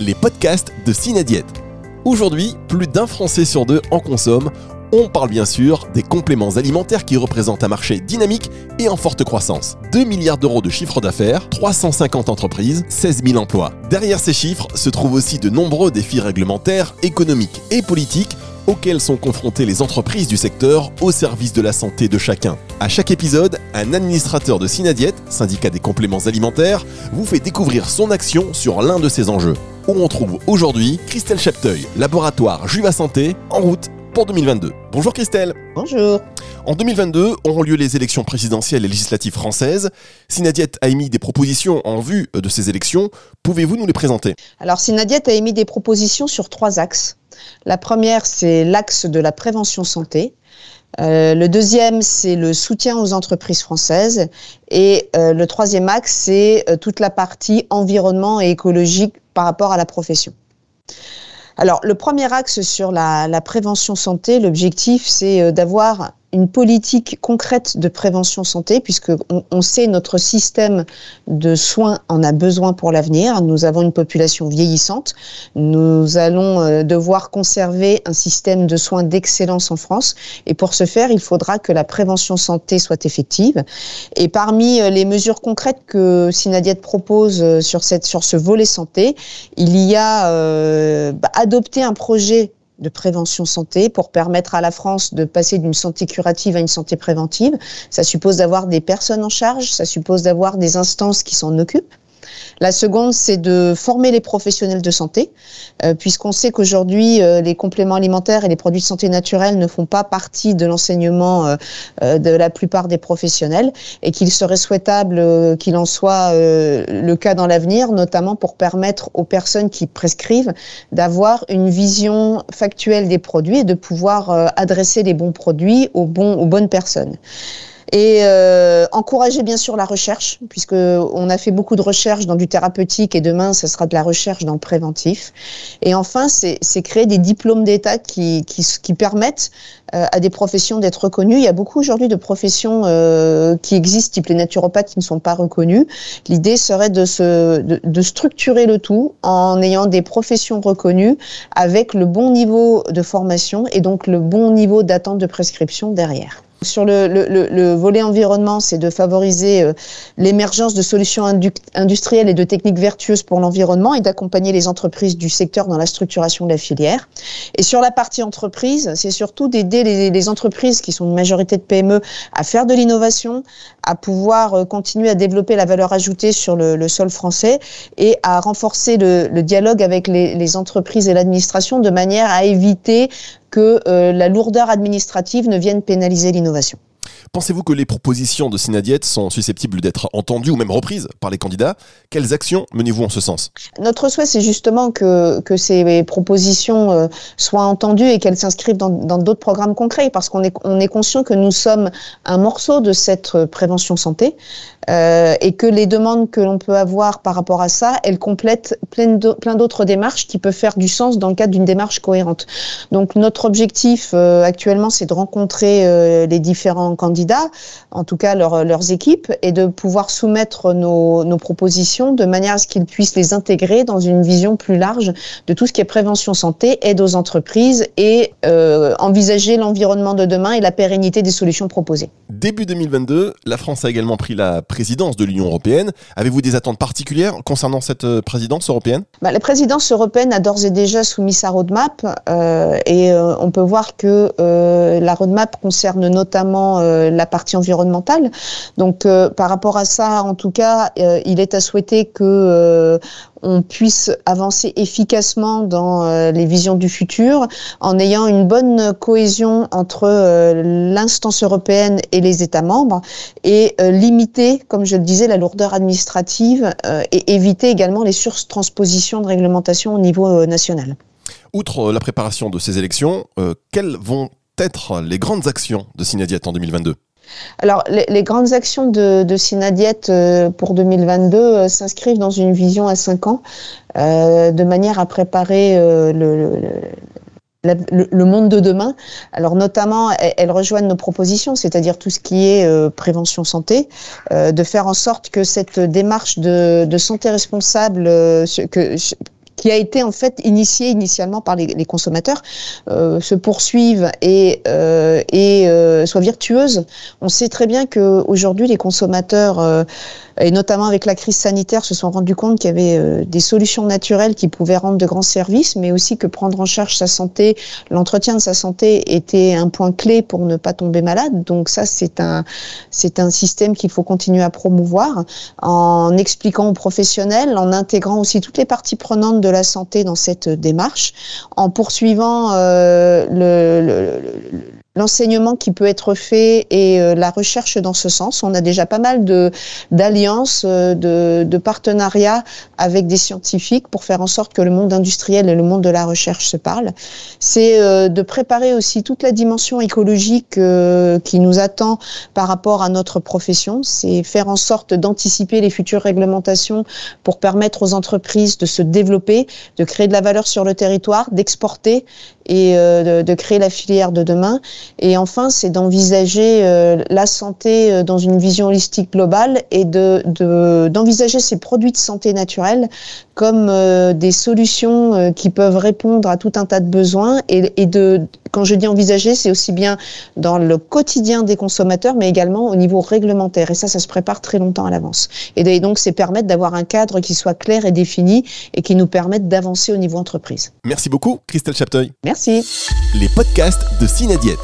les podcasts de Cinadiète. Aujourd'hui, plus d'un Français sur deux en consomme. On parle bien sûr des compléments alimentaires qui représentent un marché dynamique et en forte croissance. 2 milliards d'euros de chiffre d'affaires, 350 entreprises, 16 000 emplois. Derrière ces chiffres se trouvent aussi de nombreux défis réglementaires, économiques et politiques auxquels sont confrontées les entreprises du secteur au service de la santé de chacun. À chaque épisode, un administrateur de Synadiète, syndicat des compléments alimentaires, vous fait découvrir son action sur l'un de ces enjeux. Où on trouve aujourd'hui Christelle Chapteuil, laboratoire Juva Santé, en route pour 2022. Bonjour Christelle. Bonjour. En 2022 auront lieu les élections présidentielles et législatives françaises. Synadiette a émis des propositions en vue de ces élections. Pouvez-vous nous les présenter? Alors Synadiette a émis des propositions sur trois axes. La première, c'est l'axe de la prévention santé. Euh, le deuxième, c'est le soutien aux entreprises françaises. Et euh, le troisième axe, c'est euh, toute la partie environnement et écologique par rapport à la profession. Alors, le premier axe sur la, la prévention santé, l'objectif, c'est d'avoir une politique concrète de prévention santé, puisque on, sait notre système de soins en a besoin pour l'avenir. Nous avons une population vieillissante. Nous allons euh, devoir conserver un système de soins d'excellence en France. Et pour ce faire, il faudra que la prévention santé soit effective. Et parmi euh, les mesures concrètes que Sinadiet propose euh, sur, cette, sur ce volet santé, il y a euh, bah, adopté un projet de prévention santé pour permettre à la France de passer d'une santé curative à une santé préventive. Ça suppose d'avoir des personnes en charge, ça suppose d'avoir des instances qui s'en occupent. La seconde, c'est de former les professionnels de santé, euh, puisqu'on sait qu'aujourd'hui, euh, les compléments alimentaires et les produits de santé naturels ne font pas partie de l'enseignement euh, de la plupart des professionnels, et qu'il serait souhaitable qu'il en soit le cas dans l'avenir, notamment pour permettre aux personnes qui prescrivent d'avoir une vision factuelle des produits et de pouvoir adresser les bons produits aux, bons, aux bonnes personnes et euh, encourager bien sûr la recherche, puisque on a fait beaucoup de recherches dans du thérapeutique et demain ce sera de la recherche dans le préventif. Et enfin, c'est créer des diplômes d'État qui, qui, qui, permettent euh, à des professions d'être reconnues. Il y a beaucoup aujourd'hui de professions euh, qui existent, type les naturopathes, qui ne sont pas reconnues. L'idée serait de, se, de, de structurer le tout en ayant des professions reconnues avec le bon niveau de formation et donc le bon niveau d'attente de prescription derrière. Sur le, le, le, volet environnement, c'est de favoriser euh, l'émergence de solutions industrielles et de techniques vertueuses pour l'environnement et d'accompagner les entreprises du secteur dans la structuration de la filière. Et sur la partie entreprise, c'est surtout d'aider les, les, entreprises qui sont une majorité de PME à faire de l'innovation, à pouvoir euh, continuer à développer la valeur ajoutée sur le, sol français et à renforcer le, dialogue avec les, les entreprises et l'administration de manière à éviter que euh, la lourdeur administrative ne vienne pénaliser l'innovation. Pensez-vous que les propositions de Synadiette sont susceptibles d'être entendues ou même reprises par les candidats? Quelles actions menez-vous en ce sens? Notre souhait, c'est justement que, ces propositions euh, soient entendues et qu'elles s'inscrivent dans d'autres programmes concrets, parce qu'on est, on est conscient que nous sommes un morceau de cette prévention santé euh, et que les demandes que l'on peut avoir par rapport à ça, elles complètent plein d'autres démarches qui peuvent faire du sens dans le cadre d'une démarche cohérente. Donc notre objectif euh, actuellement, c'est de rencontrer euh, les différents candidats, en tout cas leurs équipes, et de pouvoir soumettre nos, nos propositions de manière à ce qu'ils puissent les intégrer dans une vision plus large de tout ce qui est prévention santé, aide aux entreprises et envisager l'environnement de demain et la pérennité des solutions proposées. Début 2022, la France a également pris la présidence de l'Union européenne. Avez-vous des attentes particulières concernant cette euh, présidence européenne? Bah, La présidence européenne a d'ores et déjà soumis sa roadmap euh, et euh, on peut voir que euh, la roadmap concerne notamment euh, la partie environnementale. Donc par rapport à ça, en tout cas, il est à souhaiter que on puisse avancer efficacement dans euh, les visions du futur en ayant une bonne cohésion entre euh, l'instance européenne et les États membres et euh, limiter, comme je le disais, la lourdeur administrative et éviter également les surtranspositions de réglementation au niveau national. Outre la préparation de ces élections, quelles vont les grandes actions de Synadiat en 2022 alors, les, grandes actions de, de euh, pour 2022 euh, s'inscrivent dans une vision à 5 ans, euh, de manière à préparer le, monde de demain. Alors notamment, elles, rejoignent nos propositions, c'est-à-dire tout ce qui est prévention santé, de faire en sorte que cette démarche de, santé responsable qui a été en fait initié initialement par les, consommateurs, euh, se poursuive et, euh, et euh, soit virtueuse. On sait très bien que aujourd'hui les consommateurs, euh, et notamment avec la crise sanitaire, se sont rendus compte qu'il y avait euh, des solutions naturelles qui pouvaient rendre de grands services, mais aussi que prendre en charge sa santé, l'entretien de sa santé était un point clé pour ne pas tomber malade. Donc ça, c'est un c'est un système qu'il faut continuer à promouvoir en expliquant aux professionnels, en intégrant aussi toutes les parties prenantes de de la santé dans cette démarche, en poursuivant euh, le, le, l'enseignement qui peut être fait et euh, la recherche dans ce sens. On a déjà pas mal d'alliances, euh, de, de, partenariats avec des scientifiques pour faire en sorte que le monde industriel et le monde de la recherche se parlent. C'est euh, de préparer aussi toute la dimension écologique qui nous attend par rapport à notre profession. C'est faire en sorte d'anticiper les futures réglementations pour permettre aux entreprises de se développer, de créer de la valeur sur le territoire, d'exporter et de, de créer la filière de demain. Et enfin, c'est d'envisager euh, la santé euh, dans une vision holistique globale et de d'envisager ces produits de santé naturelle comme euh, des solutions qui peuvent répondre à tout un tas de besoins. Et, et de, quand je dis envisager, c'est aussi bien dans le quotidien des consommateurs, mais également au niveau réglementaire. Et ça, ça se prépare très longtemps à l'avance. Et donc, c'est permettre d'avoir un cadre qui soit clair et défini et qui nous permette d'avancer au niveau entreprise. Merci beaucoup, Christelle Chapteuil. Merci. Les podcasts de Cinadiète